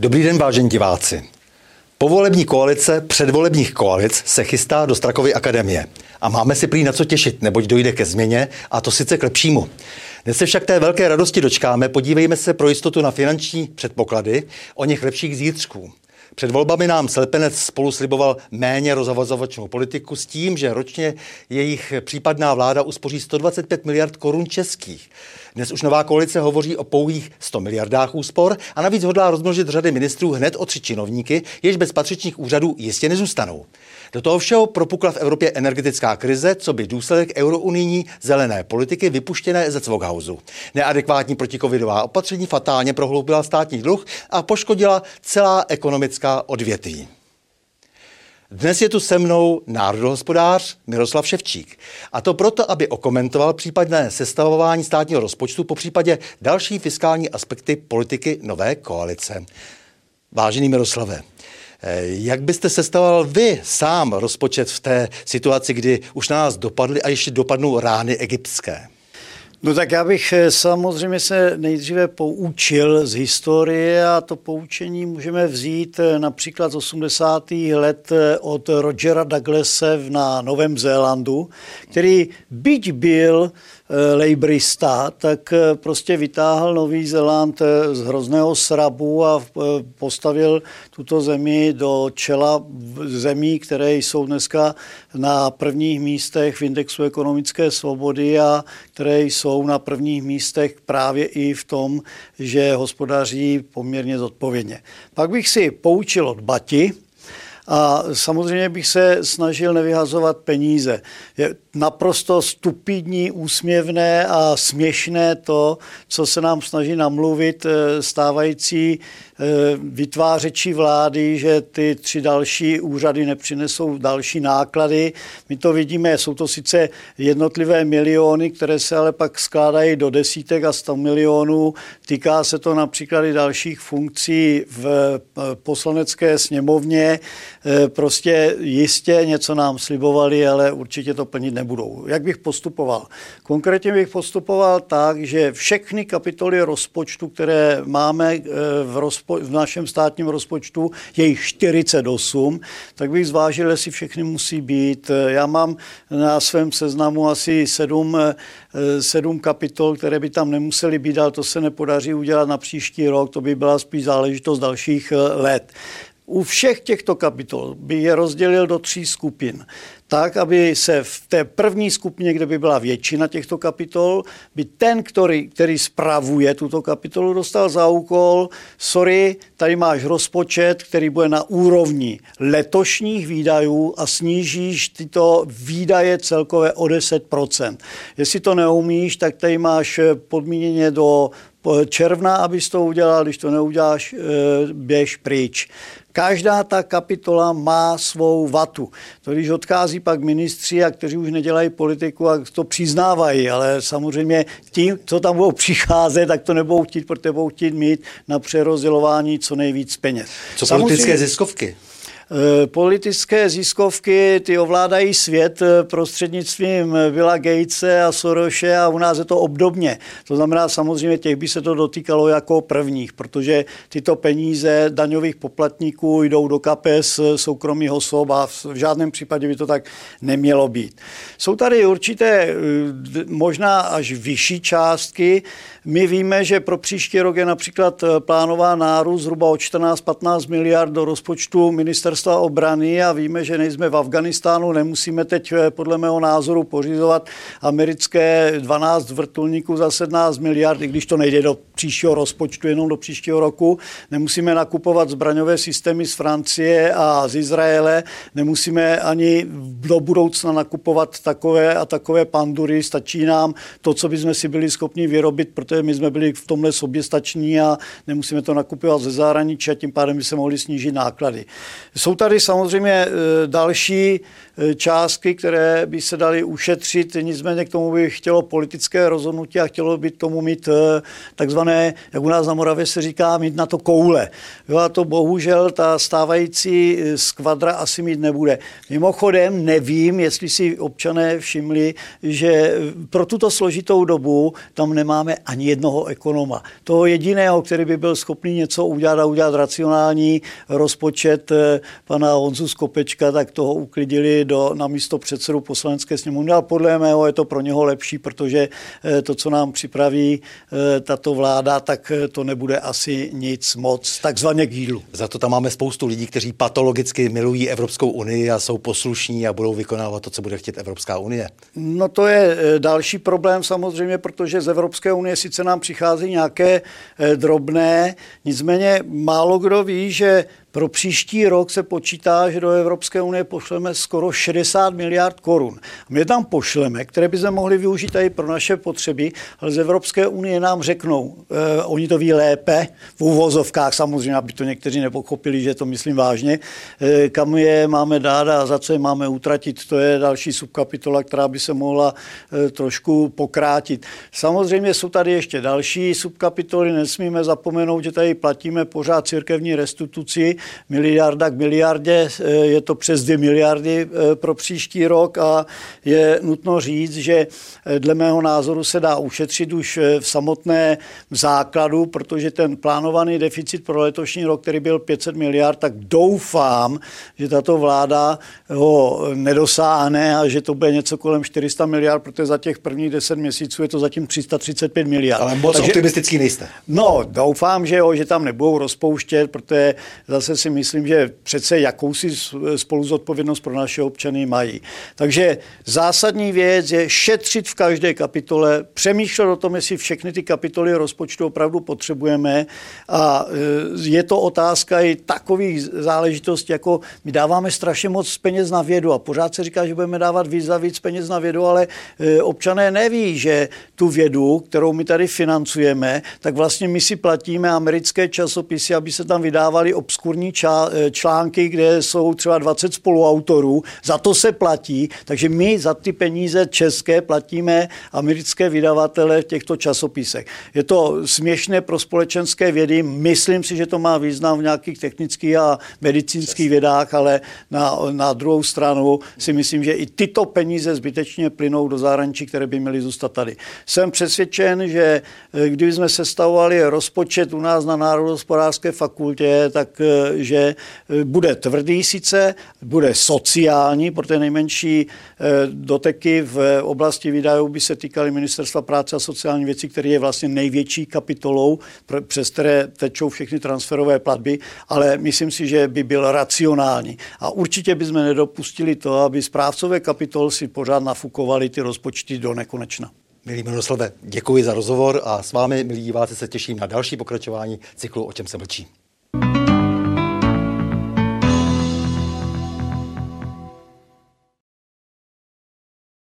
Dobrý den, vážení diváci. Povolební koalice předvolebních koalic se chystá do Strakovy akademie. A máme si prý na co těšit, neboť dojde ke změně, a to sice k lepšímu. Dnes se však té velké radosti dočkáme, podívejme se pro jistotu na finanční předpoklady o něch lepších zítřků. Před volbami nám Slepenec spolu sliboval méně rozavazovačnou politiku s tím, že ročně jejich případná vláda uspoří 125 miliard korun českých. Dnes už nová koalice hovoří o pouhých 100 miliardách úspor a navíc hodlá rozmnožit řady ministrů hned o tři činovníky, jež bez patřičných úřadů jistě nezůstanou. Do toho všeho propukla v Evropě energetická krize, co by důsledek eurounijní zelené politiky vypuštěné ze Cvoghausu. Neadekvátní protikovidová opatření fatálně prohloubila státní dluh a poškodila celá ekonomická odvětví. Dnes je tu se mnou národohospodář Miroslav Ševčík. A to proto, aby okomentoval případné sestavování státního rozpočtu, po případě další fiskální aspekty politiky nové koalice. Vážený Miroslave, jak byste sestavoval vy sám rozpočet v té situaci, kdy už na nás dopadly a ještě dopadnou rány egyptské? No tak já bych eh, samozřejmě se nejdříve poučil z historie a to poučení můžeme vzít eh, například z 80. let eh, od Rogera Douglase na Novém Zélandu, který byť byl lejbrista, tak prostě vytáhl Nový Zéland z hrozného srabu a postavil tuto zemi do čela zemí, které jsou dneska na prvních místech v indexu ekonomické svobody a které jsou na prvních místech právě i v tom, že hospodaří poměrně zodpovědně. Pak bych si poučil od Bati, a samozřejmě bych se snažil nevyhazovat peníze. Je naprosto stupidní, úsměvné a směšné to, co se nám snaží namluvit eh, stávající eh, vytvářečí vlády, že ty tři další úřady nepřinesou další náklady. My to vidíme, jsou to sice jednotlivé miliony, které se ale pak skládají do desítek a sto milionů. Týká se to například i dalších funkcí v eh, poslanecké sněmovně. Prostě jistě něco nám slibovali, ale určitě to plnit nebudou. Jak bych postupoval? Konkrétně bych postupoval tak, že všechny kapitoly rozpočtu, které máme eh, v, rozpo- v našem státním rozpočtu, je jich 48, tak bych zvážil, jestli všechny musí být. Já mám na svém seznamu asi sedm, eh, sedm kapitol, které by tam nemusely být, ale to se nepodaří udělat na příští rok, to by byla spíš záležitost dalších eh, let. U všech těchto kapitol by je rozdělil do tří skupin tak, aby se v té první skupině, kde by byla většina těchto kapitol, by ten, který, který spravuje tuto kapitolu, dostal za úkol, sorry, tady máš rozpočet, který bude na úrovni letošních výdajů a snížíš tyto výdaje celkové o 10%. Jestli to neumíš, tak tady máš podmíněně do června, abys to udělal, když to neuděláš, eh, běž pryč. Každá ta kapitola má svou vatu. To když odchází pak ministři, a kteří už nedělají politiku a to přiznávají, ale samozřejmě tím, co tam budou přicházet, tak to nebudou chtít, protože budou chtít mít na přerozdělování co nejvíc peněz. Co politické ziskovky? Eh, politické ziskovky, ty ovládají svět eh, prostřednictvím Billa Gatese a Soroše a u nás je to obdobně. To znamená samozřejmě těch by se to dotýkalo jako prvních, protože tyto peníze daňových poplatníků jdou do kapes eh, soukromých osob a v žádném případě by to tak nemělo být. Jsou tady určité možná až vyšší částky. My víme, že pro příští rok je například plánová nárůst zhruba o 14-15 miliard do rozpočtu ministerstva ministerstva obrany a víme, že nejsme v Afganistánu, nemusíme teď eh, podle mého názoru pořizovat americké 12 vrtulníků za 17 miliard, i když to nejde do příštího rozpočtu, jenom do příštího roku. Nemusíme nakupovat zbraňové systémy z Francie a z Izraele, nemusíme ani do budoucna nakupovat takové a takové pandury, stačí nám to, co bychom si byli schopni vyrobit, protože my jsme byli v tomhle soběstační a nemusíme to nakupovat ze zahraničí a tím pádem by se mohli snížit náklady. Jsou tady samozřejmě e, další částky, které by se daly ušetřit, nicméně k tomu by chtělo politické rozhodnutí a chtělo by tomu mít takzvané, jak u nás na Moravě se říká, mít na to koule. Jo, a to bohužel ta stávající skvadra asi mít nebude. Mimochodem nevím, jestli si občané všimli, že pro tuto složitou dobu tam nemáme ani jednoho ekonoma. Toho jediného, který by byl schopný něco udělat a udělat racionální rozpočet eh, pana Honzu Skopečka, tak toho uklidili do, na místo předsedu poslanecké sněmovny. Ale podle mého je to pro něho lepší, protože eh, to, co nám připraví eh, tato vláda, tak to nebude asi nic moc takzvaně k jídlu. Za to tam máme spoustu lidí, kteří patologicky milují Evropskou unii a jsou poslušní a budou vykonávat to, co bude chtět Evropská unie. No to je další problém samozřejmě, protože z Evropské unie sice nám přichází nějaké drobné, nicméně málo kdo ví, že pro příští rok se počítá, že do Evropské unie pošleme skoro 60 miliard korun. My tam pošleme, které by se mohli využít i pro naše potřeby, ale z Evropské unie nám řeknou, eh, oni to ví lépe, v úvozovkách samozřejmě, aby to někteří nepochopili, že to myslím vážně, eh, kam je máme dát a za co je máme utratit. To je další subkapitola, která by se mohla eh, trošku pokrátit. Samozřejmě jsou tady ještě další subkapitoly, nesmíme zapomenout, že tady platíme pořád církevní restituci, miliarda k miliardě, eh, je to přes 2 miliardy eh, pro příští rok a je nutno říct, že eh, dle mého názoru se dá ušetřit už v samotné základu, protože ten plánovaný deficit pro letošní rok, který byl 500 miliard, tak doufám, že tato vláda ho nedosáhne a že to bude něco kolem 400 miliard, protože za těch prvních 10 měsíců je to zatím 335 miliard. Ale moc Takže, optimistický nejste. No, doufám, že jo, že tam nebudou rozpouštět, protože zase zase si myslím, že přece jakousi spoluzodpovědnost pro naše občany mají. Takže zásadní věc je šetřit v každé kapitole, přemýšlet o tom, jestli všechny ty kapitoly rozpočtu opravdu potřebujeme a e, je to otázka i takových záležitostí, jako my dáváme strašně moc peněz na vědu a pořád se říká, že budeme dávat víc a víc peněz na vědu, ale e, občané neví, že tu vědu, kterou my tady financujeme, tak vlastně my si platíme americké časopisy, aby se tam vydávali obskurní obskurní eh, články, kde jsou třeba 20 spoluautorů, za to se platí, takže my za ty peníze české platíme americké vydavatele v těchto časopisech. Je to směšné pro společenské vědy, myslím si, že to má význam v nějakých technických a medicínských vědách, ale na, na druhou stranu si myslím, že i tyto peníze zbytečně plynou do zahraničí, které by měly zůstat tady. Jsem přesvědčen, že eh, kdyby jsme sestavovali rozpočet u nás na Národohospodářské fakultě, tak eh, že e, bude tvrdý sice, bude sociální, protože nejmenší e, doteky v oblasti výdajů by se týkaly Ministerstva práce a sociální věcí, který je vlastně největší kapitolou, přes které tečou všechny transferové platby, ale myslím si, že by byl racionální. A určitě bychom nedopustili to, aby správcové kapitol si pořád nafukovali ty rozpočty do nekonečna. Milí Miroslave, děkuji za rozhovor a s vámi, milí diváci, se těším na další pokračování cyklu O čem se mlčí.